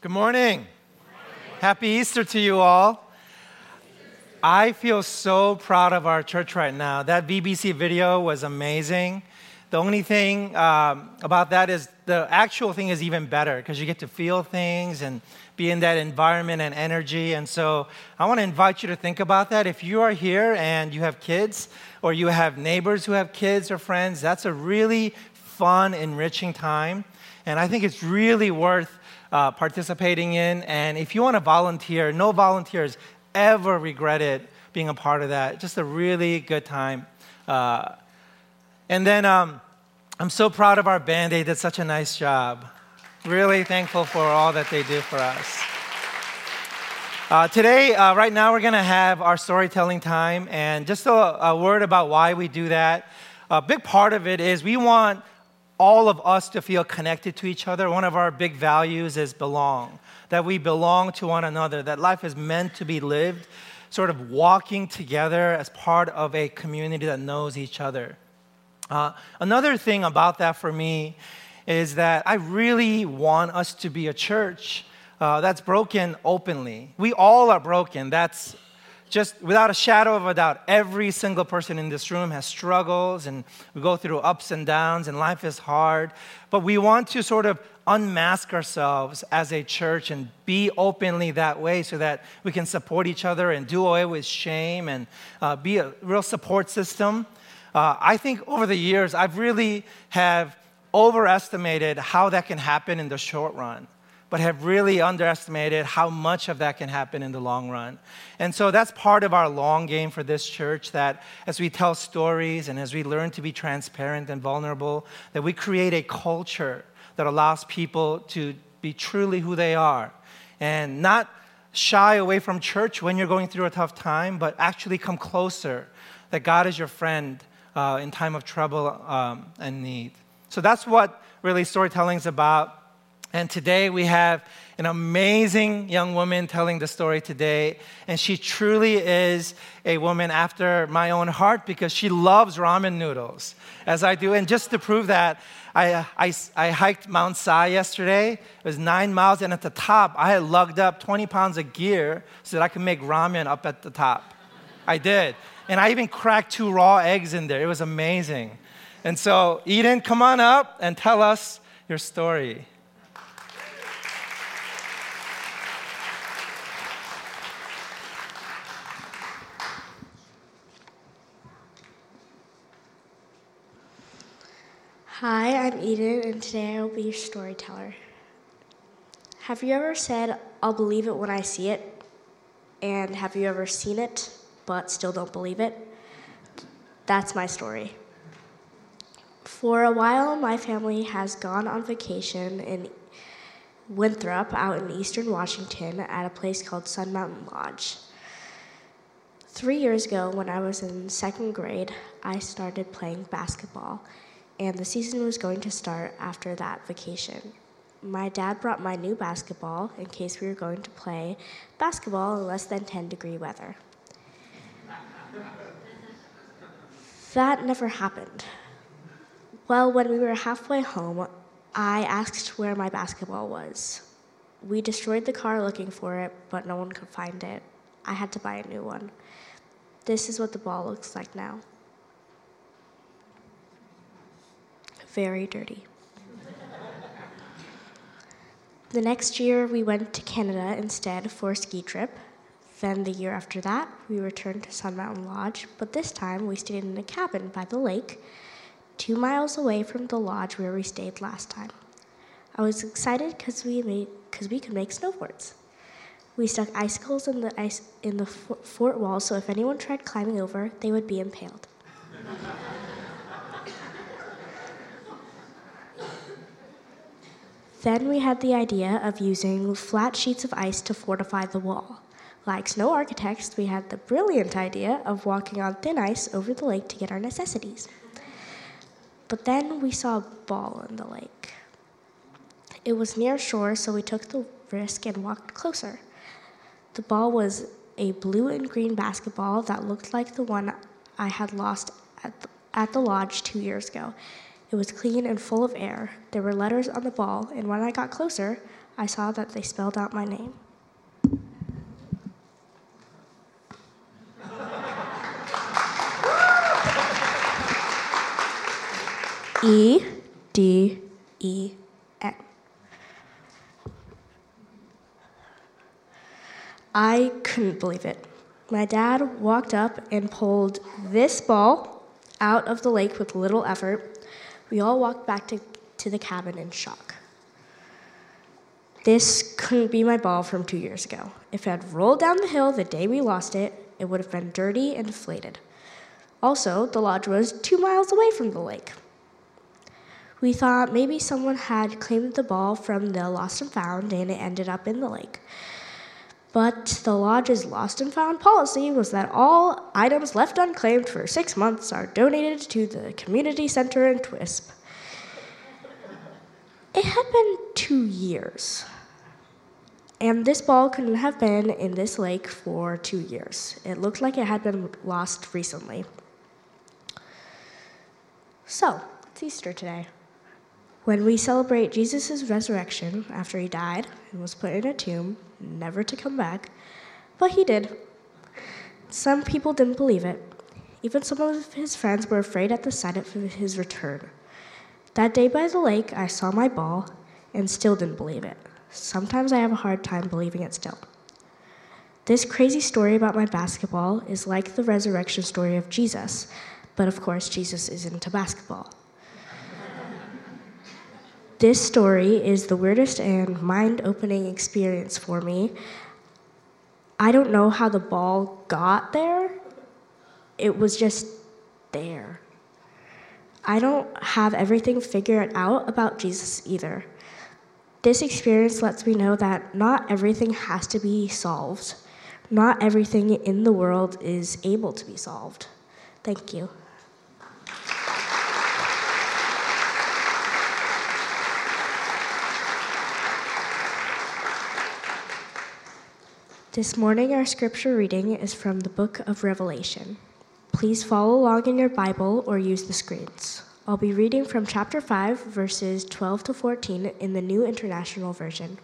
Good morning. Happy Easter to you all. I feel so proud of our church right now. That VBS video was amazing. The only thing um, about that is the actual thing is even better because you get to feel things and be in that environment and energy. And so I want to invite you to think about that. If you are here and you have kids or you have neighbors who have kids or friends, that's a really fun, enriching time. And I think it's really worth uh, participating in. And if you want to volunteer, no volunteers ever regretted being a part of that. Just a really good time. Uh, and then um, I'm so proud of our band. They did such a nice job. Really thankful for all that they do for us. Uh, today, uh, right now, we're going to have our storytelling time. And just a, a word about why we do that. A big part of it is we want all of us to feel connected to each other. One of our big values is belong, that we belong to one another, that life is meant to be lived, sort of walking together as part of a community that knows each other. Uh, another thing about that for me is that I really want us to be a church uh, that's broken openly. We all are broken. That's just without a shadow of a doubt, every single person in this room has struggles and we go through ups and downs and life is hard. But we want to sort of unmask ourselves as a church and be openly that way so that we can support each other and do away with shame and uh, be a real support system. Uh, I think over the years, I've really have overestimated how that can happen in the short run but have really underestimated how much of that can happen in the long run. And so that's part of our long game for this church that as we tell stories and as we learn to be transparent and vulnerable, that we create a culture that allows people to be truly who they are and not shy away from church when you're going through a tough time, but actually come closer, that God is your friend uh, in time of trouble um, and need. So that's what really storytelling is about. And today we have an amazing young woman telling the story today. And she truly is a woman after my own heart because she loves ramen noodles, as I do. And just to prove that, I, I, I hiked Mount Si yesterday. It was nine miles, and at the top, I had lugged up 20 pounds of gear so that I could make ramen up at the top. I did. And I even cracked two raw eggs in there. It was amazing. And so, Eden, come on up and tell us your story. Hi, I'm Eden, and today I will be your storyteller. Have you ever said, I'll believe it when I see it? And have you ever seen it, but still don't believe it? That's my story. For a while, my family has gone on vacation in Winthrop out in eastern Washington at a place called Sun Mountain Lodge. Three years ago, when I was in second grade, I started playing basketball and the season was going to start after that vacation. My dad brought my new basketball in case we were going to play basketball in less than 10 degree weather. that never happened. Well, when we were halfway home, I asked where my basketball was. We destroyed the car looking for it, but no one could find it. I had to buy a new one. This is what the ball looks like now. Very dirty. the next year, we went to Canada instead for a ski trip. Then, the year after that, we returned to Sun Mountain Lodge, but this time we stayed in a cabin by the lake, two miles away from the lodge where we stayed last time. I was excited because we, made, we could make snowboards. We stuck icicles in the, ice, in the fort wall so if anyone tried climbing over, they would be impaled. Then we had the idea of using flat sheets of ice to fortify the wall. Like snow architects, we had the brilliant idea of walking on thin ice over the lake to get our necessities. But then we saw a ball in the lake. It was near shore, so we took the risk and walked closer. The ball was a blue and green basketball that looked like the one I had lost at the, at the lodge two years ago. It was clean and full of air. There were letters on the ball, and when I got closer, I saw that they spelled out my name. E D E N. I couldn't believe it. My dad walked up and pulled this ball out of the lake with little effort. We all walked back to, to the cabin in shock. This couldn't be my ball from two years ago. If it had rolled down the hill the day we lost it, it would have been dirty and deflated. Also, the lodge was two miles away from the lake. We thought maybe someone had claimed the ball from the lost and found and it ended up in the lake. But the lodge's lost and found policy was that all items left unclaimed for six months are donated to the community center in Twisp. It had been two years. And this ball couldn't have been in this lake for two years. It looked like it had been lost recently. So, it's Easter today. When we celebrate Jesus' resurrection after he died and was put in a tomb, never to come back, but he did. Some people didn't believe it. Even some of his friends were afraid at the sight of his return. That day by the lake, I saw my ball and still didn't believe it. Sometimes I have a hard time believing it still. This crazy story about my basketball is like the resurrection story of Jesus, but of course, Jesus isn't a basketball. This story is the weirdest and mind opening experience for me. I don't know how the ball got there, it was just there. I don't have everything figured out about Jesus either. This experience lets me know that not everything has to be solved. Not everything in the world is able to be solved. Thank you. This morning, our scripture reading is from the book of Revelation. Please follow along in your Bible or use the screens. I'll be reading from chapter 5, verses 12 to 14 in the New International Version.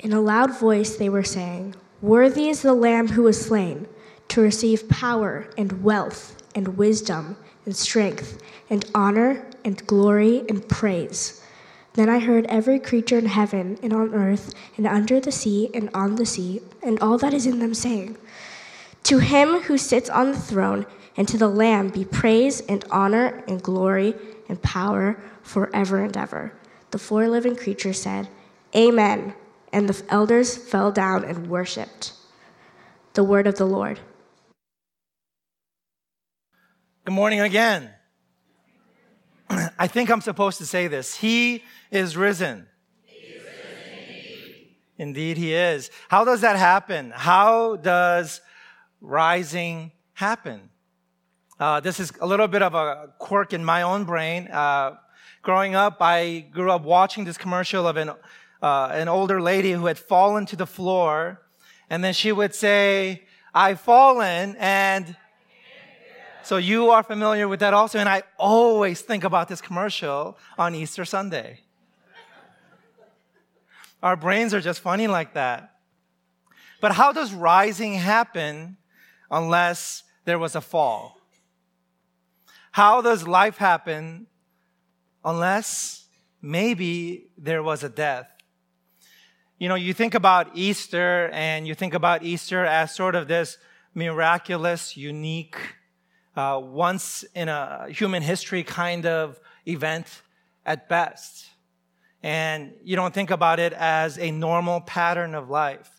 In a loud voice, they were saying, Worthy is the Lamb who was slain to receive power and wealth and wisdom and strength and honor and glory and praise. Then I heard every creature in heaven and on earth and under the sea and on the sea and all that is in them saying, To him who sits on the throne and to the Lamb be praise and honor and glory and power forever and ever. The four living creatures said, Amen. And the elders fell down and worshiped. The word of the Lord. Good morning again. I think I'm supposed to say this. He is risen. Indeed, he is. How does that happen? How does rising happen? Uh, this is a little bit of a quirk in my own brain. Uh, growing up, I grew up watching this commercial of an, uh, an older lady who had fallen to the floor, and then she would say, I've fallen, and so you are familiar with that also, and I always think about this commercial on Easter Sunday. Our brains are just funny like that. But how does rising happen unless there was a fall? How does life happen unless maybe there was a death? You know, you think about Easter and you think about Easter as sort of this miraculous, unique, uh, once in a human history kind of event at best. And you don't think about it as a normal pattern of life.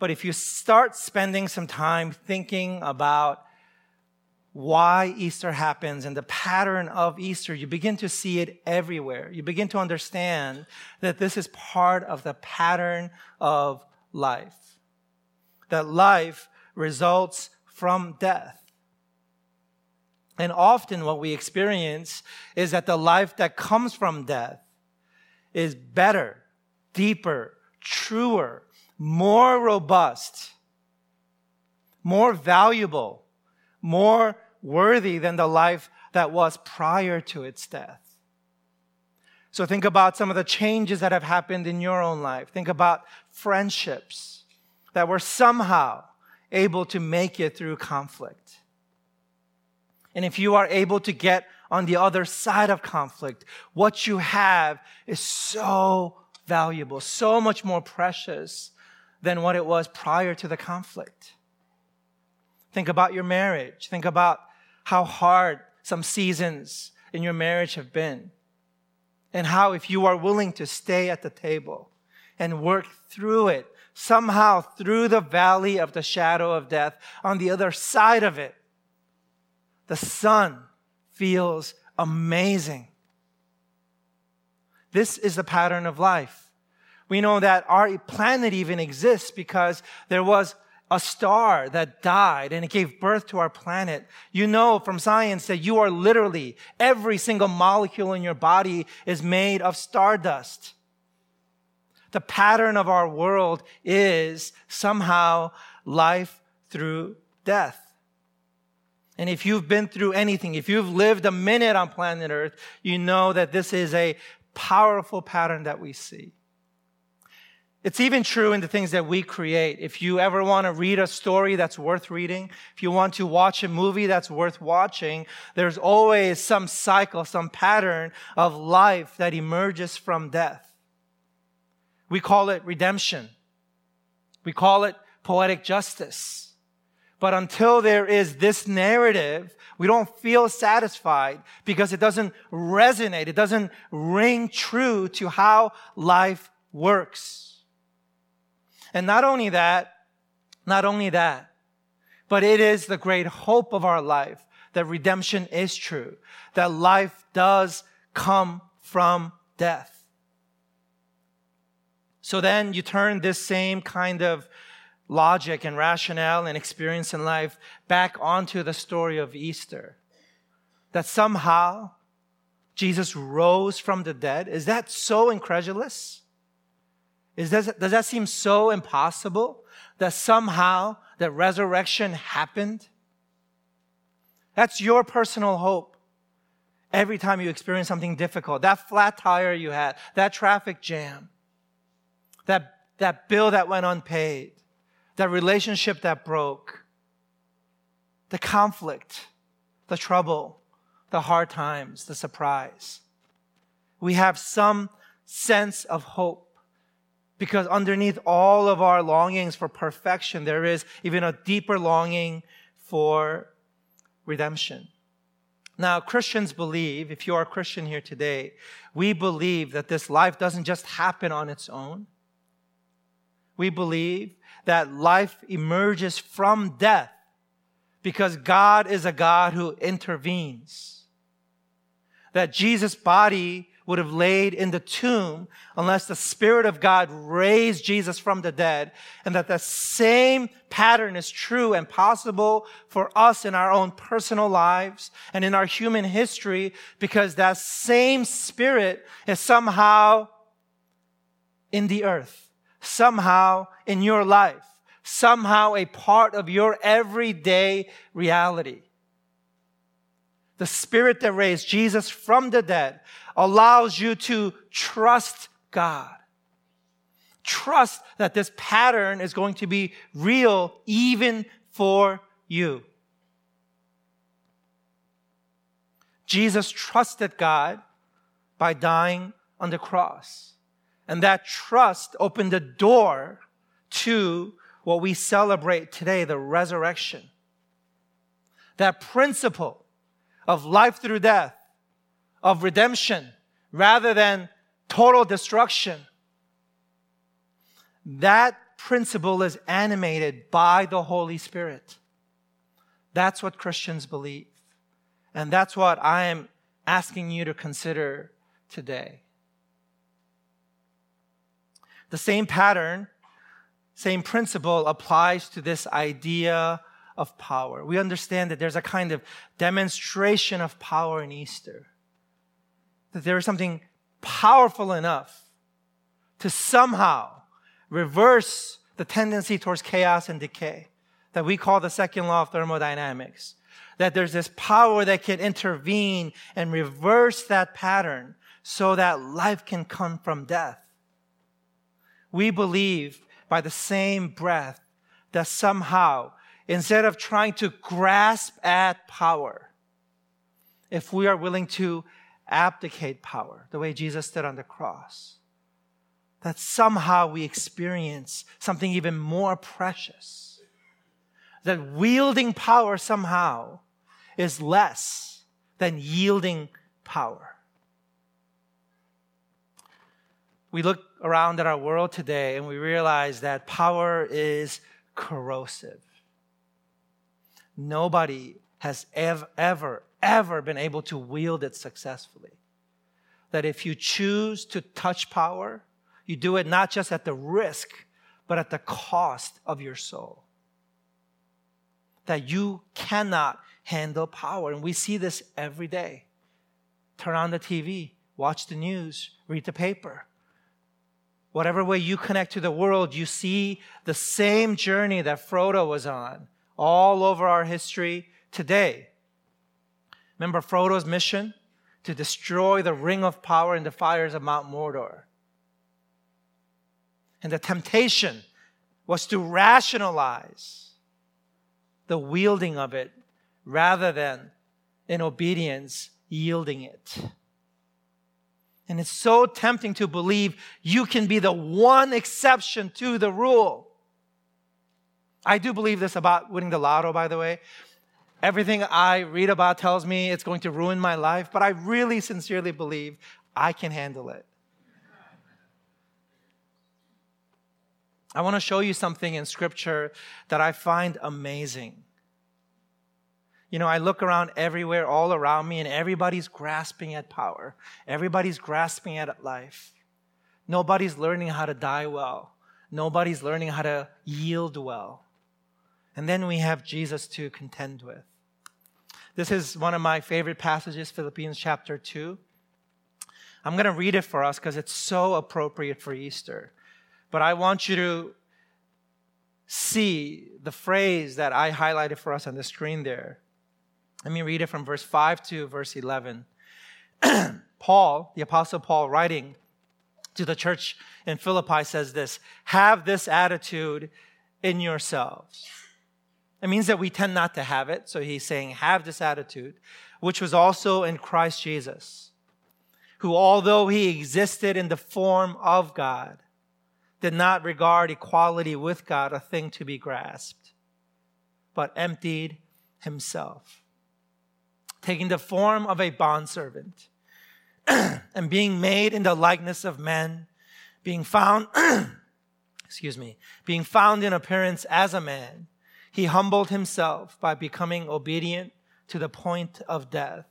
But if you start spending some time thinking about why Easter happens and the pattern of Easter, you begin to see it everywhere. You begin to understand that this is part of the pattern of life. That life results from death. And often what we experience is that the life that comes from death is better, deeper, truer, more robust, more valuable, more worthy than the life that was prior to its death. So think about some of the changes that have happened in your own life. Think about friendships that were somehow able to make it through conflict. And if you are able to get on the other side of conflict, what you have is so valuable, so much more precious than what it was prior to the conflict. Think about your marriage. Think about how hard some seasons in your marriage have been and how if you are willing to stay at the table and work through it, somehow through the valley of the shadow of death, on the other side of it, the sun feels amazing. This is the pattern of life. We know that our planet even exists because there was a star that died and it gave birth to our planet. You know from science that you are literally, every single molecule in your body is made of stardust. The pattern of our world is somehow life through death. And if you've been through anything, if you've lived a minute on planet Earth, you know that this is a powerful pattern that we see. It's even true in the things that we create. If you ever want to read a story that's worth reading, if you want to watch a movie that's worth watching, there's always some cycle, some pattern of life that emerges from death. We call it redemption. We call it poetic justice. But until there is this narrative, we don't feel satisfied because it doesn't resonate. It doesn't ring true to how life works. And not only that, not only that, but it is the great hope of our life that redemption is true, that life does come from death. So then you turn this same kind of logic and rationale and experience in life back onto the story of Easter. That somehow Jesus rose from the dead. Is that so incredulous? Is, does, that seem so impossible that somehow the resurrection happened? That's your personal hope. Every time you experience something difficult, that flat tire you had, that traffic jam, that, that bill that went unpaid, that relationship that broke, the conflict, the trouble, the hard times, the surprise. We have some sense of hope because underneath all of our longings for perfection, there is even a deeper longing for redemption. Now, Christians believe, if you are a Christian here today, we believe that this life doesn't just happen on its own. We believe that life emerges from death because God is a God who intervenes. That Jesus' body would have laid in the tomb unless the Spirit of God raised Jesus from the dead, and that the same pattern is true and possible for us in our own personal lives and in our human history, because that same Spirit is somehow in the earth, somehow in your life, somehow a part of your everyday reality. The Spirit that raised Jesus from the dead allows you to trust God. Trust that this pattern is going to be real even for you. Jesus trusted God by dying on the cross. And that trust opened the door to what we celebrate today, the resurrection. That principle of life through death of redemption rather than total destruction. That principle is animated by the Holy Spirit. That's what Christians believe. And that's what I am asking you to consider today. The same pattern, same principle applies to this idea of power. We understand that there's a kind of demonstration of power in Easter that there is something powerful enough to somehow reverse the tendency towards chaos and decay that we call the second law of thermodynamics. That there's this power that can intervene and reverse that pattern so that life can come from death. We believe by the same breath that somehow, instead of trying to grasp at power, if we are willing to abdicate power the way Jesus did on the cross, that somehow we experience something even more precious. That wielding power somehow is less than yielding power. We look around our world today and we realize that power is corrosive. Nobody has ever, ever, ever been able to wield it successfully. That if you choose to touch power, you do it not just at the risk, but at the cost of your soul. That you cannot handle power. And we see this every day. Turn on the TV, watch the news, read the paper. Whatever way you connect to the world, you see the same journey that Frodo was on all over our history today. Remember Frodo's mission? To destroy the ring of power in the fires of Mount Mordor. And the temptation was to rationalize the wielding of it rather than in obedience yielding it. And it's so tempting to believe you can be the one exception to the rule. I do believe this about winning the lotto, by the way. Everything I read about tells me it's going to ruin my life, but I really sincerely believe I can handle it. I want to show you something in scripture that I find amazing. You know, I look around everywhere, all around me, and everybody's grasping at power. Everybody's grasping at life. Nobody's learning how to die well. Nobody's learning how to yield well. And then we have Jesus to contend with. This is one of my favorite passages, Philippians chapter 2. I'm going to read it for us because it's so appropriate for Easter. But I want you to see the phrase that I highlighted for us on the screen there. Let me read it from verse 5 to verse 11. Paul, the Apostle Paul, writing to the church in Philippi, says this Have this attitude in yourselves. It means that we tend not to have it. So he's saying, Have this attitude, which was also in Christ Jesus, who, although he existed in the form of God, did not regard equality with God a thing to be grasped, but emptied himself taking the form of a bondservant, and being made in the likeness of men, being found, excuse me, being found in appearance as a man, he humbled himself by becoming obedient to the point of death,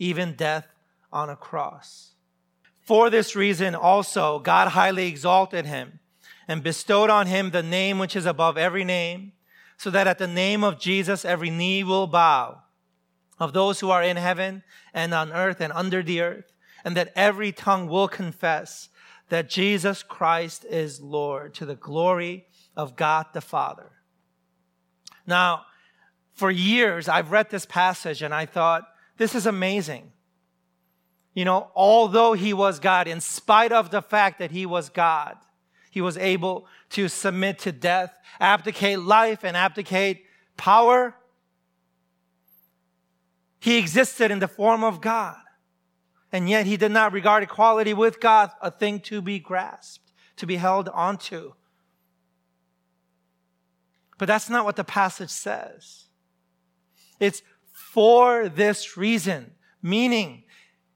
even death on a cross. For this reason also, God highly exalted him and bestowed on him the name which is above every name, so that at the name of Jesus every knee will bow of those who are in heaven and on earth and under the earth, and that every tongue will confess that Jesus Christ is Lord to the glory of God the Father. Now, for years, I've read this passage and I thought, this is amazing. You know, although he was God, in spite of the fact that he was God, he was able to submit to death, abdicate life, and abdicate power he existed in the form of God. And yet he did not regard equality with God a thing to be grasped, to be held onto. But that's not what the passage says. It's for this reason, meaning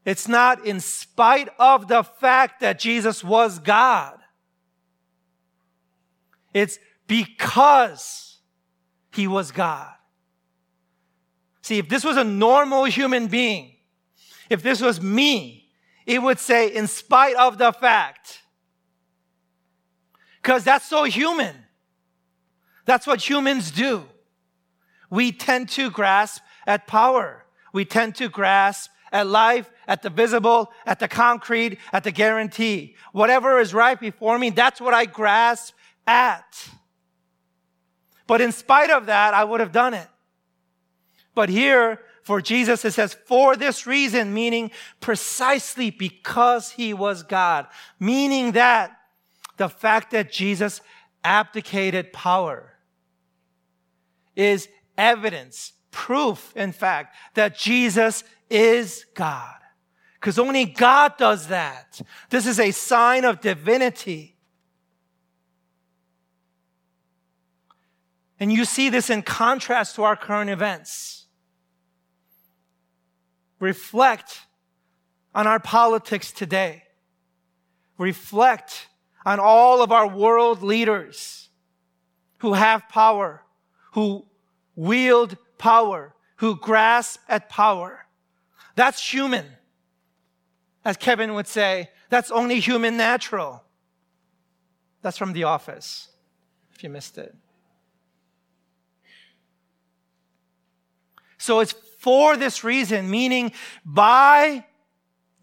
it's not in spite of the fact that Jesus was God. It's because he was God. See, if this was a normal human being, if this was me, it would say, in spite of the fact. Because that's so human. That's what humans do. We tend to grasp at power. We tend to grasp at life, at the visible, at the concrete, at the guarantee. Whatever is right before me, that's what I grasp at. But in spite of that, I would have done it. But here, for Jesus, it says, for this reason, meaning precisely because he was God, meaning that the fact that Jesus abdicated power is evidence, proof, in fact, that Jesus is God. Because only God does that. This is a sign of divinity. And you see this in contrast to our current events. Reflect on our politics today. Reflect on all of our world leaders who have power, who wield power, who grasp at power. That's human. As Kevin would say, that's only human natural. That's from The Office, if you missed it. So it's for this reason, meaning by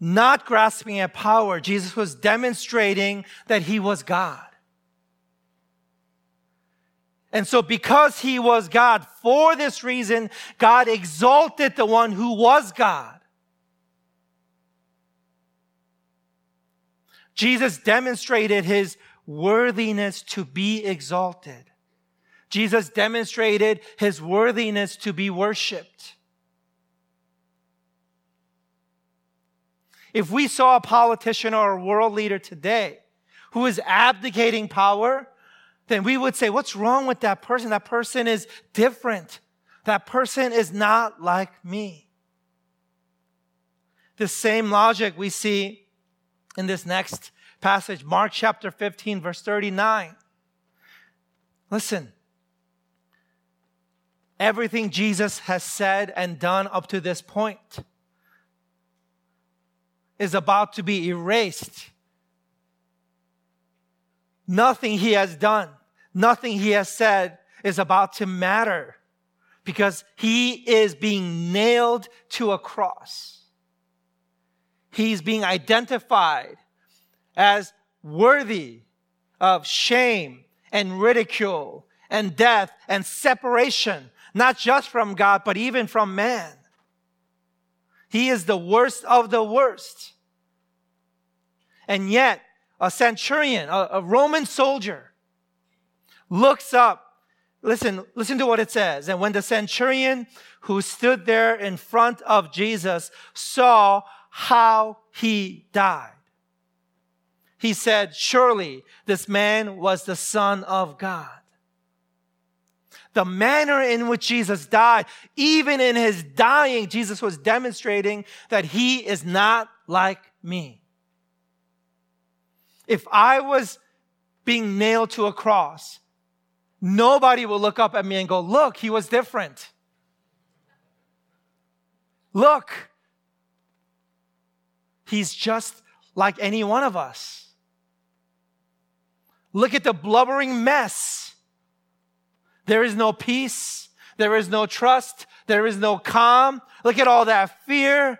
not grasping at power, Jesus was demonstrating that he was God. And so because he was God, for this reason, God exalted the one who was God. Jesus demonstrated his worthiness to be exalted. Jesus demonstrated his worthiness to be worshiped. If we saw a politician or a world leader today who is abdicating power, then we would say, what's wrong with that person? That person is different. That person is not like me. The same logic we see in this next passage, Mark chapter 15, verse 39. Listen. Everything Jesus has said and done up to this point is about to be erased. Nothing he has done, nothing he has said is about to matter because he is being nailed to a cross. He's being identified as worthy of shame and ridicule and death and separation, not just from God, but even from man. He is the worst of the worst. And yet, a centurion, a, a Roman soldier, looks up. Listen, listen to what it says. And when the centurion who stood there in front of Jesus saw how he died, he said, Surely this man was the Son of God. The manner in which Jesus died, even in his dying, Jesus was demonstrating that he is not like me. If I was being nailed to a cross, nobody will look up at me and go, Look, he was different. Look, he's just like any one of us. Look at the blubbering mess. There is no peace. There is no trust. There is no calm. Look at all that fear.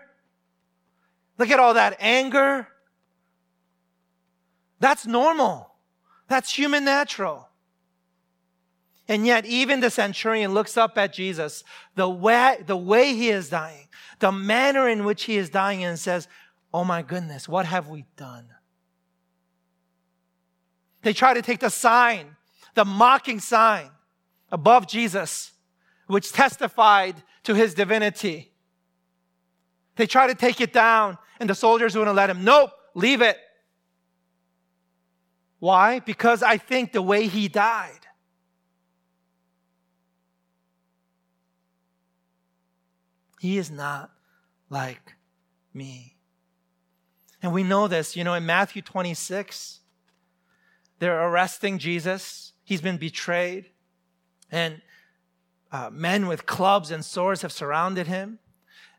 Look at all that anger. That's normal. That's human natural. And yet, even the centurion looks up at Jesus, the way, the way he is dying, the manner in which he is dying, and says, Oh my goodness, what have we done? They try to take the sign, the mocking sign above Jesus, which testified to his divinity. They try to take it down, and the soldiers wouldn't let him. Nope, leave it. Why? Because I think the way he died. He is not like me. And we know this, you know, in Matthew 26, they're arresting Jesus. He's been betrayed. And uh, men with clubs and swords have surrounded him.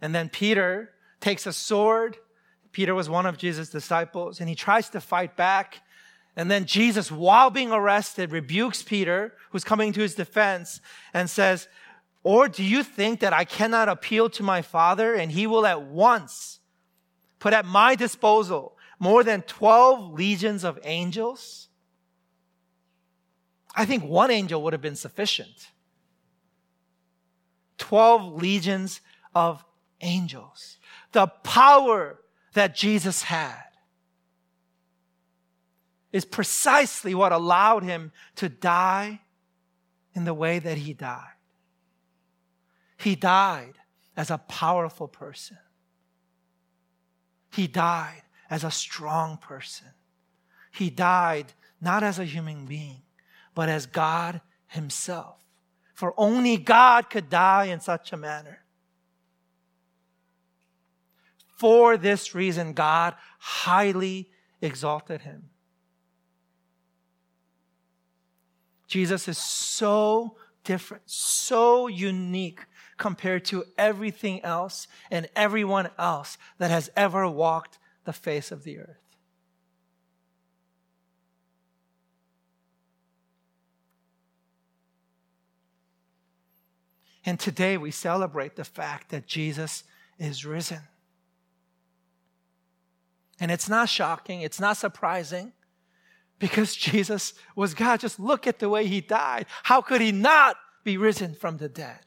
And then Peter takes a sword. Peter was one of Jesus' disciples, and he tries to fight back. And then Jesus, while being arrested, rebukes Peter, who's coming to his defense, and says, Or do you think that I cannot appeal to my Father, and he will at once put at my disposal more than 12 legions of angels? I think one angel would have been sufficient. 12 legions of angels. The power that Jesus had is precisely what allowed him to die in the way that he died. He died as a powerful person. He died as a strong person. He died not as a human being, but as God Himself. For only God could die in such a manner. For this reason, God highly exalted him. Jesus is so different, so unique compared to everything else and everyone else that has ever walked the face of the earth. And today we celebrate the fact that Jesus is risen. And it's not shocking, it's not surprising because Jesus was God. Just look at the way he died. How could he not be risen from the dead?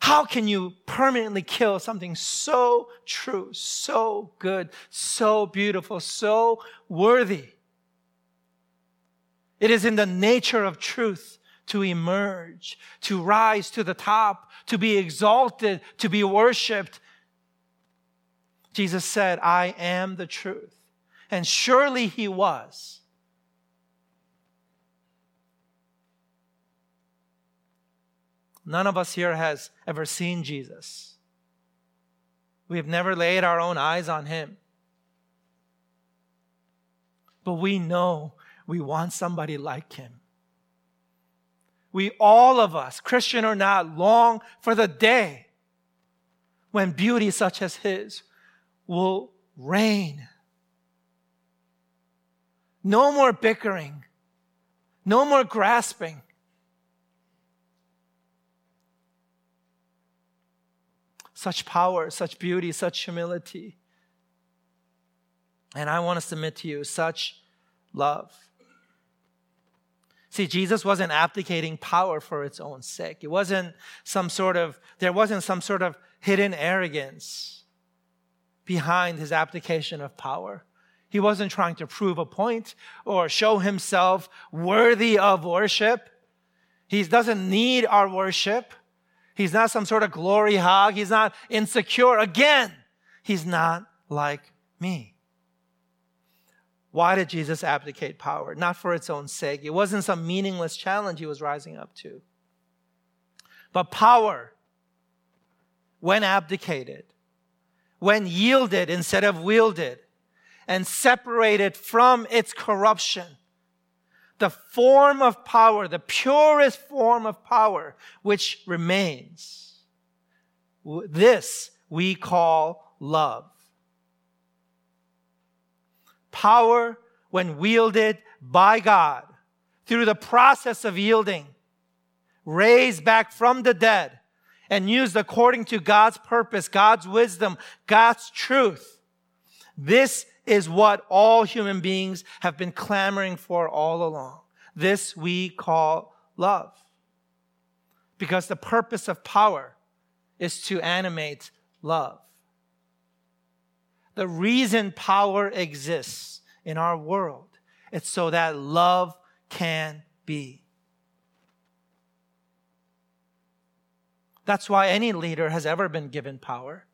How can you permanently kill something so true, so good, so beautiful, so worthy? It is in the nature of truth to emerge, to rise to the top, to be exalted, to be worshiped. Jesus said, I am the truth. And surely he was. None of us here has ever seen Jesus. We have never laid our own eyes on him. But we know we want somebody like him. We, all of us, Christian or not, long for the day when beauty such as his will reign. No more bickering. No more grasping. such power, such beauty, such humility. And I want to submit to you such love. See, Jesus wasn't abdicating power for its own sake. It wasn't some sort of, there wasn't some sort of hidden arrogance behind his abdication of power. He wasn't trying to prove a point or show himself worthy of worship. He doesn't need our worship. He's not some sort of glory hog. He's not insecure. Again, he's not like me. Why did Jesus abdicate power? Not for its own sake. It wasn't some meaningless challenge he was rising up to. But power, when abdicated, when yielded instead of wielded, and separated from its corruption, the form of power, the purest form of power, which remains. This we call love. Power, when wielded by God through the process of yielding, raised back from the dead, and used according to God's purpose, God's wisdom, God's truth. This is what all human beings have been clamoring for all along. This we call love. Because the purpose of power is to animate love. The reason power exists in our world it's so that love can be. That's why any leader has ever been given power.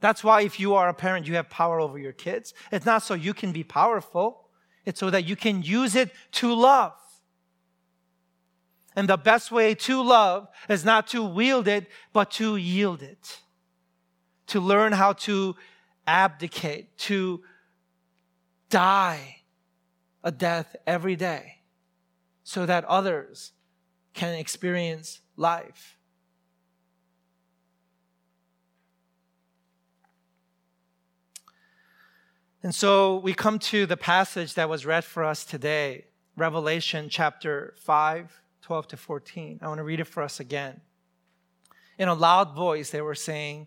That's why if you are a parent, you have power over your kids. It's not so you can be powerful. It's so that you can use it to love. And the best way to love is not to wield it, but to yield it. To learn how to abdicate, to die a death every day so that others can experience life. And so we come to the passage that was read for us today, Revelation chapter 5, 12 to 14. I want to read it for us again. In a loud voice, they were saying,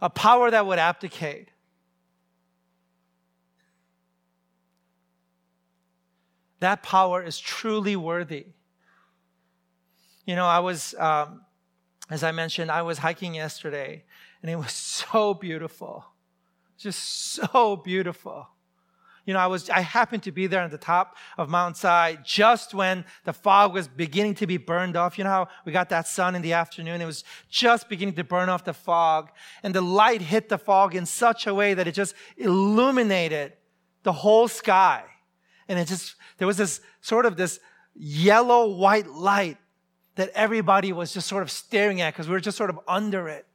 A power that would abdicate. That power is truly worthy. You know, I was, um, as I mentioned, I was hiking yesterday and it was so beautiful. Just so beautiful. You know, I was, I happened to be there at the top of Mount Si just when the fog was beginning to be burned off. You know how we got that sun in the afternoon? It was just beginning to burn off the fog. And the light hit the fog in such a way that it just illuminated the whole sky. And it just, there was this sort of this yellow white light that everybody was just sort of staring at because we were just sort of under it.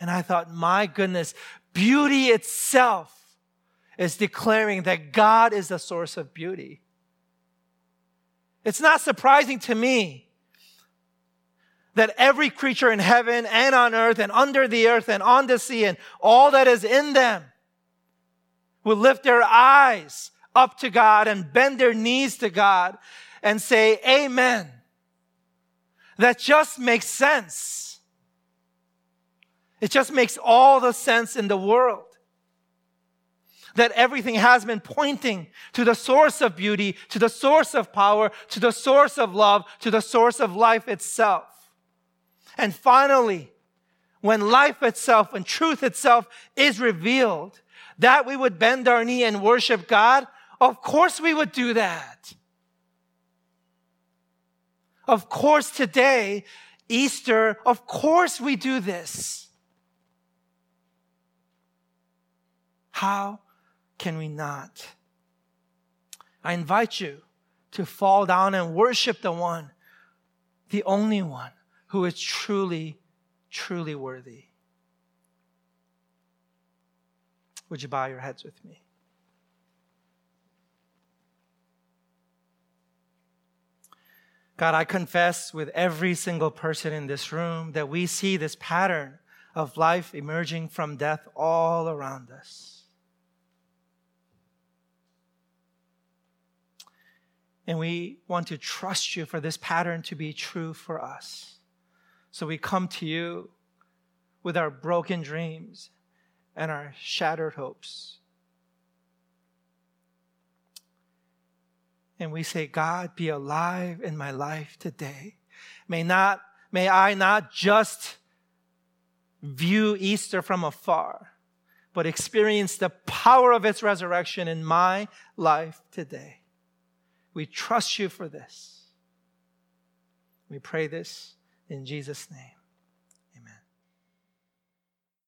And I thought, my goodness, beauty itself is declaring that God is the source of beauty. It's not surprising to me that every creature in heaven and on earth and under the earth and on the sea and all that is in them will lift their eyes up to God and bend their knees to God and say, Amen. That just makes sense. It just makes all the sense in the world that everything has been pointing to the source of beauty, to the source of power, to the source of love, to the source of life itself. And finally, when life itself and truth itself is revealed, that we would bend our knee and worship God, of course we would do that. Of course, today, Easter, of course we do this. How can we not? I invite you to fall down and worship the one, the only one who is truly, truly worthy. Would you bow your heads with me? God, I confess with every single person in this room that we see this pattern of life emerging from death all around us. And we want to trust you for this pattern to be true for us. So we come to you with our broken dreams and our shattered hopes. And we say, God, be alive in my life today. May not, may I not just view Easter from afar, but experience the power of its resurrection in my life today. We trust you for this. We pray this in Jesus' name.